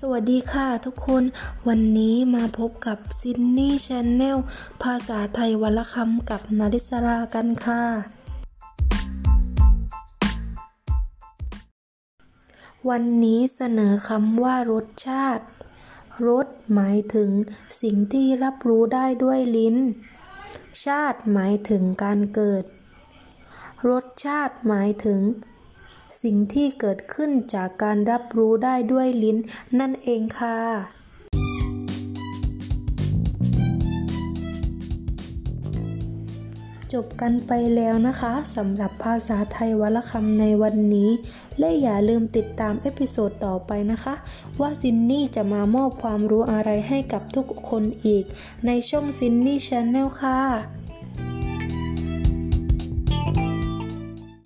สวัสดีค่ะทุกคนวันนี้มาพบกับซินนี่ชาแนลภาษาไทยวันละคำกับนาริสรากันค่ะ วันนี้เสนอคำว่ารสชาติ รสหมายถึงสิ่งที่รับรู้ได้ด้วยลิ้น ชาติหมายถึงการเกิด รสชาติหมายถึง สิ่งที่เกิดขึ้นจากการรับรู้ได้ด้วยลิ้นนั่นเองค่ะจบกันไปแล้วนะคะสำหรับภาษาไทยวันละคำในวันนี้ และอย่าลืมติดตาม episode ต่อไปนะคะ ว่า Zinnie จะมามอบความรู้อะไรให้กับทุกคนอีก ในช่อง Zinnie Channel ค่ะ